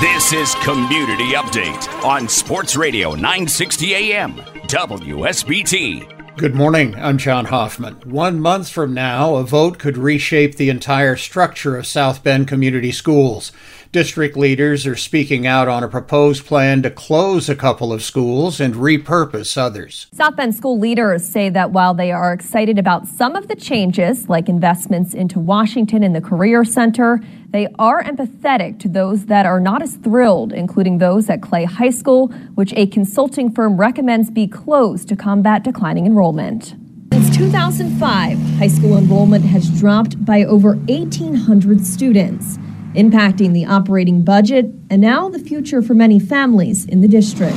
This is Community Update on Sports Radio 960 AM, WSBT. Good morning. I'm John Hoffman. One month from now, a vote could reshape the entire structure of South Bend Community Schools. District leaders are speaking out on a proposed plan to close a couple of schools and repurpose others. South Bend school leaders say that while they are excited about some of the changes, like investments into Washington and the Career Center, they are empathetic to those that are not as thrilled, including those at Clay High School, which a consulting firm recommends be closed to combat declining enrollment. Since 2005, high school enrollment has dropped by over 1,800 students, impacting the operating budget and now the future for many families in the district.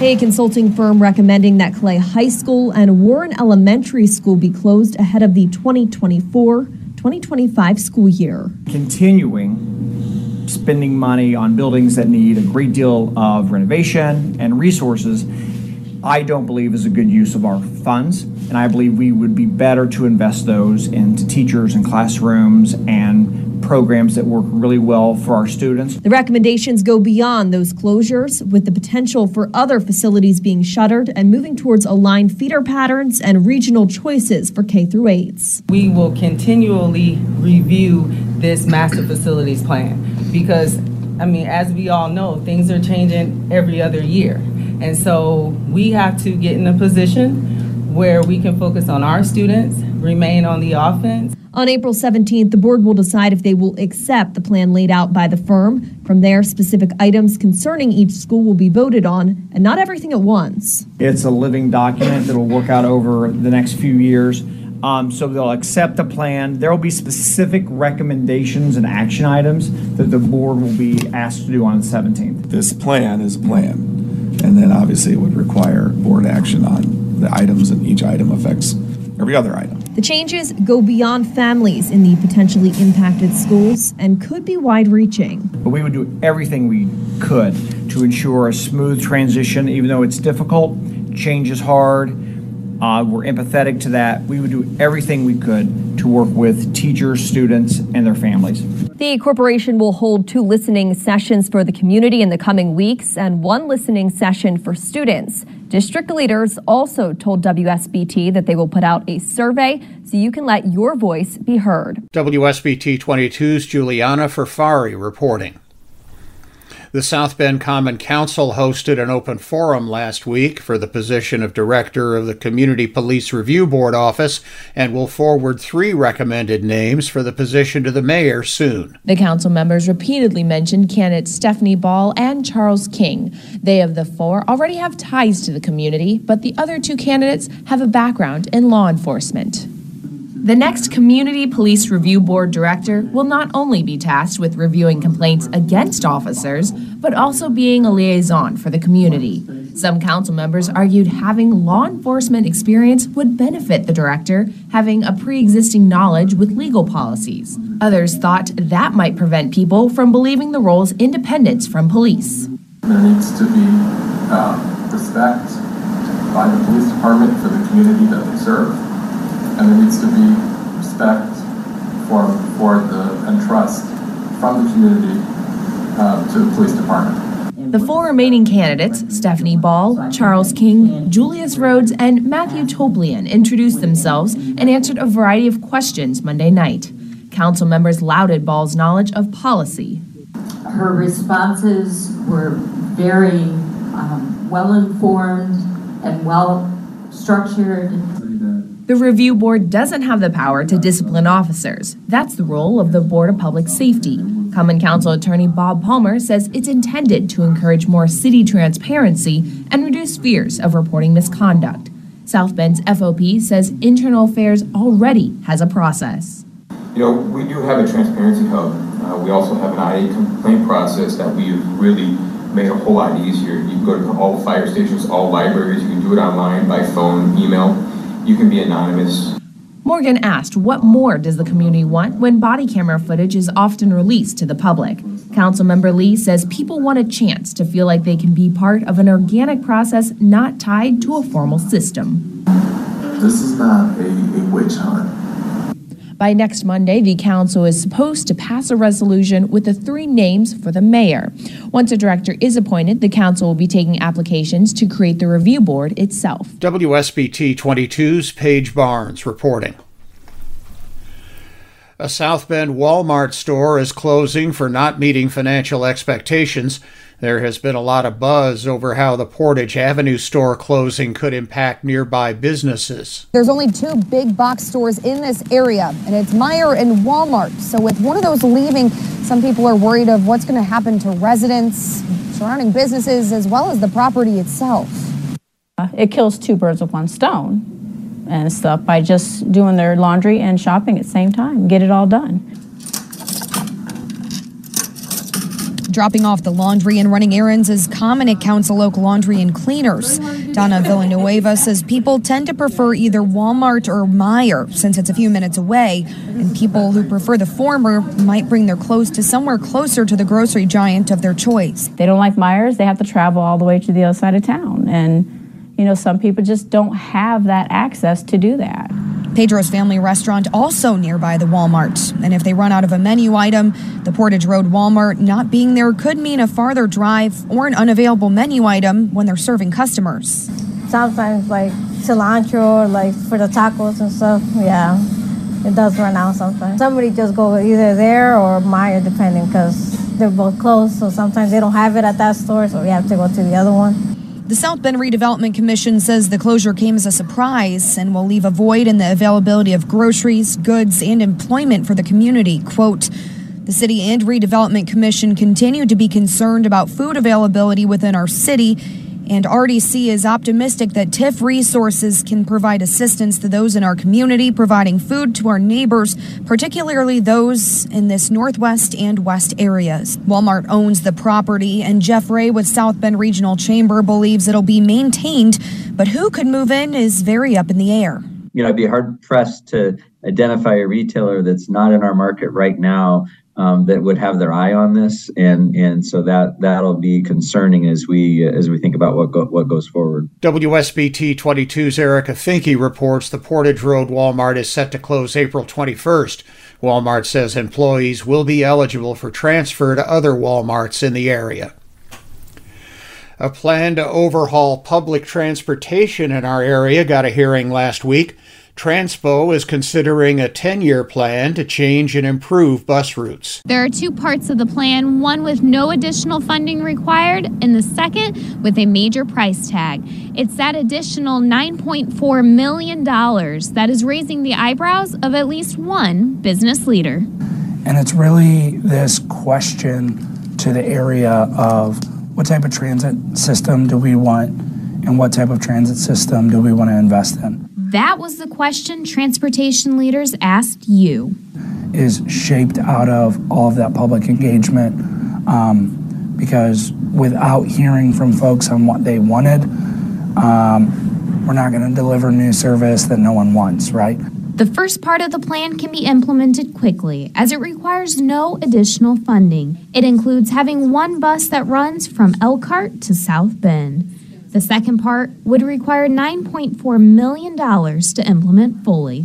A consulting firm recommending that Clay High School and Warren Elementary School be closed ahead of the 2024 2025 school year. Continuing spending money on buildings that need a great deal of renovation and resources, I don't believe is a good use of our funds. And I believe we would be better to invest those into teachers and classrooms and programs that work really well for our students. The recommendations go beyond those closures with the potential for other facilities being shuttered and moving towards aligned feeder patterns and regional choices for K through 8s. We will continually review this master facilities plan because I mean as we all know things are changing every other year. And so we have to get in a position where we can focus on our students, remain on the offense on April 17th, the board will decide if they will accept the plan laid out by the firm. From there, specific items concerning each school will be voted on, and not everything at once. It's a living document that will work out over the next few years. Um, so they'll accept the plan. There will be specific recommendations and action items that the board will be asked to do on the 17th. This plan is a plan, and then obviously it would require board action on the items, and each item affects every other item. The changes go beyond families in the potentially impacted schools and could be wide reaching. But we would do everything we could to ensure a smooth transition, even though it's difficult, change is hard. Uh, we're empathetic to that. We would do everything we could to work with teachers, students, and their families. The corporation will hold two listening sessions for the community in the coming weeks and one listening session for students. District leaders also told WSBT that they will put out a survey so you can let your voice be heard. WSBT 22's Juliana Ferfari reporting. The South Bend Common Council hosted an open forum last week for the position of director of the Community Police Review Board office and will forward three recommended names for the position to the mayor soon. The council members repeatedly mentioned candidates Stephanie Ball and Charles King. They of the four already have ties to the community, but the other two candidates have a background in law enforcement. The next Community Police Review Board director will not only be tasked with reviewing complaints against officers, but also being a liaison for the community. Some council members argued having law enforcement experience would benefit the director, having a pre existing knowledge with legal policies. Others thought that might prevent people from believing the role's independence from police. There needs to be uh, respect by the police department for the community that they serve and there needs to be respect for, for the, and trust from the community uh, to the police department. The four remaining candidates, Stephanie Ball, Charles King, Julius Rhodes, and Matthew Toblian, introduced themselves and answered a variety of questions Monday night. Council members lauded Ball's knowledge of policy. Her responses were very um, well informed and well structured. The review board doesn't have the power to discipline officers. That's the role of the Board of Public Safety. Common Council attorney Bob Palmer says it's intended to encourage more city transparency and reduce fears of reporting misconduct. South Bend's FOP says internal affairs already has a process. You know, we do have a transparency hub. Uh, we also have an IA complaint process that we've really made a whole lot easier. You can go to all fire stations, all libraries. You can do it online, by phone, email. You can be anonymous. Morgan asked what more does the community want when body camera footage is often released to the public. Councilmember Lee says people want a chance to feel like they can be part of an organic process not tied to a formal system. This is not a, a witch hunt. By next Monday, the council is supposed to pass a resolution with the three names for the mayor. Once a director is appointed, the council will be taking applications to create the review board itself. WSBT 22's Paige Barnes reporting. A South Bend Walmart store is closing for not meeting financial expectations. There has been a lot of buzz over how the Portage Avenue store closing could impact nearby businesses. There's only two big box stores in this area, and it's Meijer and Walmart. So, with one of those leaving, some people are worried of what's going to happen to residents, surrounding businesses, as well as the property itself. Uh, it kills two birds with one stone and stuff by just doing their laundry and shopping at the same time, get it all done. Dropping off the laundry and running errands is common at Council Oak Laundry and Cleaners. Donna Villanueva says people tend to prefer either Walmart or Meijer since it's a few minutes away, and people who prefer the former might bring their clothes to somewhere closer to the grocery giant of their choice. They don't like Meijers, they have to travel all the way to the other side of town. And you know, some people just don't have that access to do that. Pedro's Family Restaurant also nearby the Walmart. And if they run out of a menu item, the Portage Road Walmart not being there could mean a farther drive or an unavailable menu item when they're serving customers. Sometimes like cilantro, like for the tacos and stuff, yeah, it does run out sometimes. Somebody just go either there or Meijer, depending, because they're both closed. So sometimes they don't have it at that store, so we have to go to the other one. The South Bend Redevelopment Commission says the closure came as a surprise and will leave a void in the availability of groceries, goods, and employment for the community. Quote, the City and Redevelopment Commission continue to be concerned about food availability within our city and RDC is optimistic that TIF resources can provide assistance to those in our community, providing food to our neighbors, particularly those in this northwest and west areas. Walmart owns the property, and Jeff Ray with South Bend Regional Chamber believes it'll be maintained, but who could move in is very up in the air. You know, I'd be hard pressed to identify a retailer that's not in our market right now um, that would have their eye on this, and and so that that'll be concerning as we as we think about what go, what goes forward. WSBT 22's Erica Finke reports the Portage Road Walmart is set to close April 21st. Walmart says employees will be eligible for transfer to other Walmarts in the area. A plan to overhaul public transportation in our area got a hearing last week. Transpo is considering a 10 year plan to change and improve bus routes. There are two parts of the plan one with no additional funding required, and the second with a major price tag. It's that additional $9.4 million that is raising the eyebrows of at least one business leader. And it's really this question to the area of what type of transit system do we want and what type of transit system do we want to invest in. That was the question transportation leaders asked you. Is shaped out of all of that public engagement um, because without hearing from folks on what they wanted, um, we're not going to deliver new service that no one wants, right? The first part of the plan can be implemented quickly as it requires no additional funding. It includes having one bus that runs from Elkhart to South Bend. The second part would require $9.4 million to implement fully.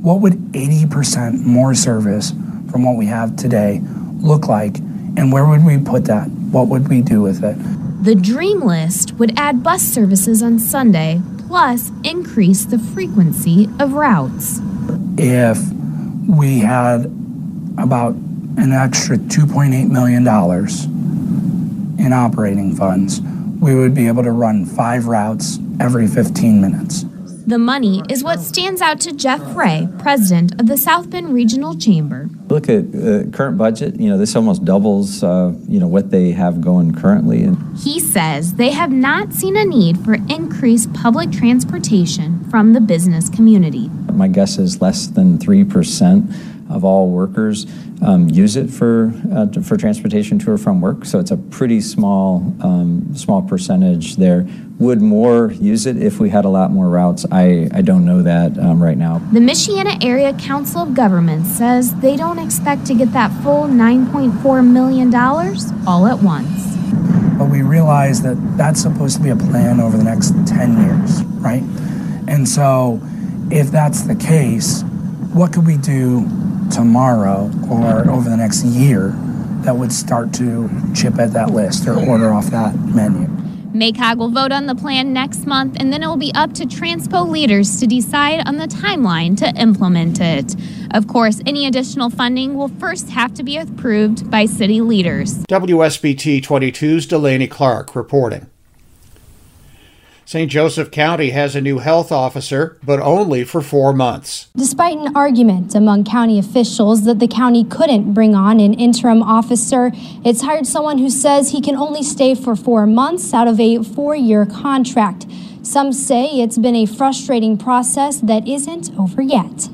What would 80% more service from what we have today look like, and where would we put that? What would we do with it? The Dream List would add bus services on Sunday, plus increase the frequency of routes. If we had about an extra $2.8 million in operating funds, we would be able to run five routes every 15 minutes. The money is what stands out to Jeff Ray, president of the South Bend Regional Chamber. Look at uh, current budget. You know, this almost doubles. Uh, you know what they have going currently. And He says they have not seen a need for increased public transportation from the business community. My guess is less than three percent of all workers um, use it for uh, for transportation to or from work. So it's a pretty small um, small percentage there. Would more use it if we had a lot more routes? I, I don't know that um, right now. The Michiana Area Council of Governments says they don't expect to get that full $9.4 million all at once. But we realize that that's supposed to be a plan over the next 10 years, right? And so if that's the case, what could we do tomorrow or over the next year that would start to chip at that list or order off that menu? MACOG will vote on the plan next month, and then it will be up to Transpo leaders to decide on the timeline to implement it. Of course, any additional funding will first have to be approved by city leaders. WSBT 22's Delaney Clark reporting. St. Joseph County has a new health officer, but only for four months. Despite an argument among county officials that the county couldn't bring on an interim officer, it's hired someone who says he can only stay for four months out of a four year contract. Some say it's been a frustrating process that isn't over yet.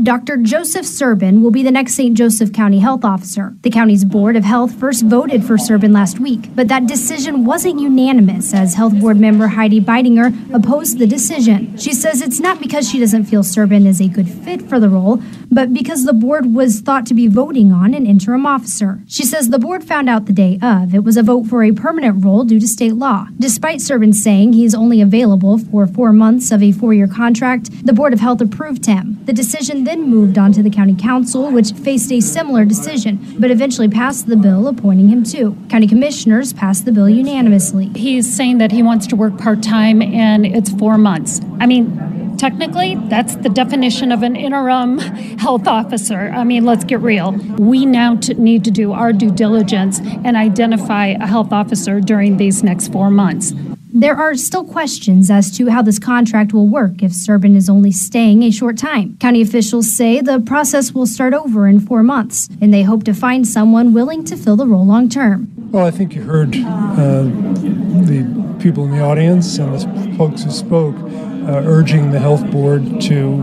Dr. Joseph Serbin will be the next St. Joseph County Health Officer. The county's Board of Health first voted for Serbin last week, but that decision wasn't unanimous as Health Board member Heidi Beidinger opposed the decision. She says it's not because she doesn't feel Serbin is a good fit for the role, but because the board was thought to be voting on an interim officer. She says the board found out the day of it was a vote for a permanent role due to state law. Despite Serbin saying he's only available for four months of a four year contract, the Board of Health approved him. The decision then moved on to the county council, which faced a similar decision, but eventually passed the bill appointing him too. County commissioners passed the bill unanimously. He's saying that he wants to work part time and it's four months. I mean, technically, that's the definition of an interim health officer. I mean, let's get real. We now t- need to do our due diligence and identify a health officer during these next four months. There are still questions as to how this contract will work if Serbin is only staying a short time. County officials say the process will start over in four months, and they hope to find someone willing to fill the role long term. Well, I think you heard uh, the people in the audience and the folks who spoke uh, urging the health board to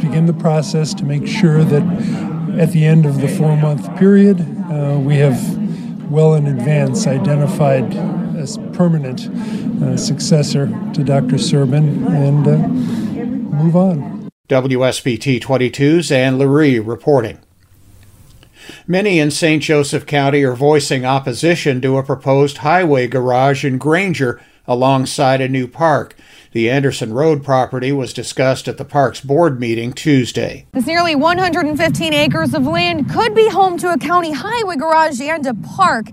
begin the process to make sure that at the end of the four month period, uh, we have well in advance identified as permanent uh, successor to Dr. Serbin and uh, move on. WSBT 22's Anne Lurie reporting. Many in St. Joseph County are voicing opposition to a proposed highway garage in Granger alongside a new park. The Anderson Road property was discussed at the park's board meeting Tuesday. This nearly 115 acres of land could be home to a county highway garage and a park.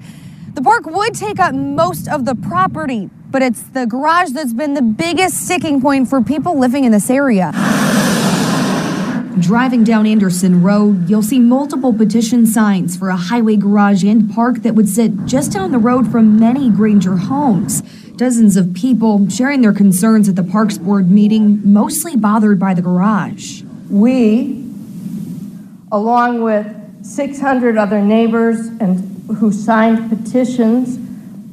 The park would take up most of the property, but it's the garage that's been the biggest sticking point for people living in this area. Driving down Anderson Road, you'll see multiple petition signs for a highway garage and park that would sit just down the road from many Granger homes. Dozens of people sharing their concerns at the Parks Board meeting, mostly bothered by the garage. We, along with 600 other neighbors and who signed petitions,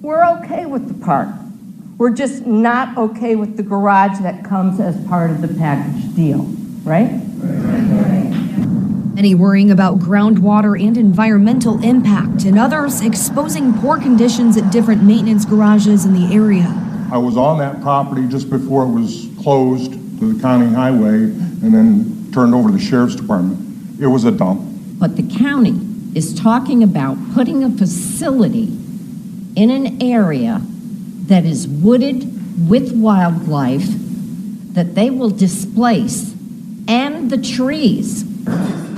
we're okay with the park. We're just not okay with the garage that comes as part of the package deal, right? Many worrying about groundwater and environmental impact, and others exposing poor conditions at different maintenance garages in the area. I was on that property just before it was closed to the county highway and then turned over to the sheriff's department. It was a dump. But the county is talking about putting a facility in an area that is wooded with wildlife that they will displace and the trees.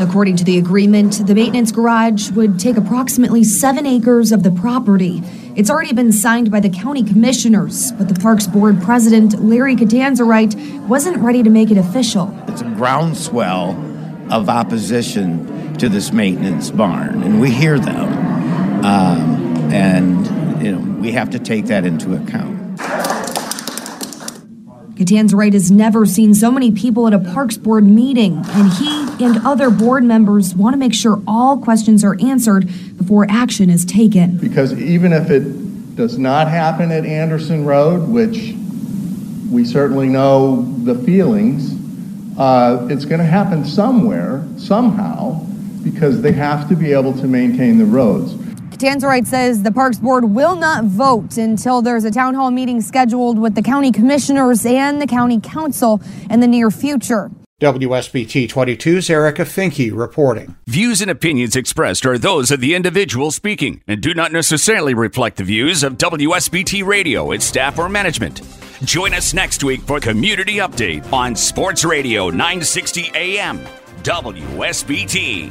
According to the agreement, the maintenance garage would take approximately seven acres of the property. It's already been signed by the county commissioners, but the Parks Board president, Larry Catanzarite, wasn't ready to make it official. It's a groundswell of opposition to this maintenance barn, and we hear them. Um, and, you know, we have to take that into account. Catanzarite has never seen so many people at a Parks Board meeting, and he and other board members want to make sure all questions are answered before action is taken. Because even if it does not happen at Anderson Road, which we certainly know the feelings, uh, it's going to happen somewhere, somehow, because they have to be able to maintain the roads. Tanzarite says the Parks Board will not vote until there's a town hall meeting scheduled with the county commissioners and the county council in the near future. WSBT 22's Erica Finke reporting. Views and opinions expressed are those of the individual speaking and do not necessarily reflect the views of WSBT Radio, its staff, or management. Join us next week for Community Update on Sports Radio 960 AM, WSBT.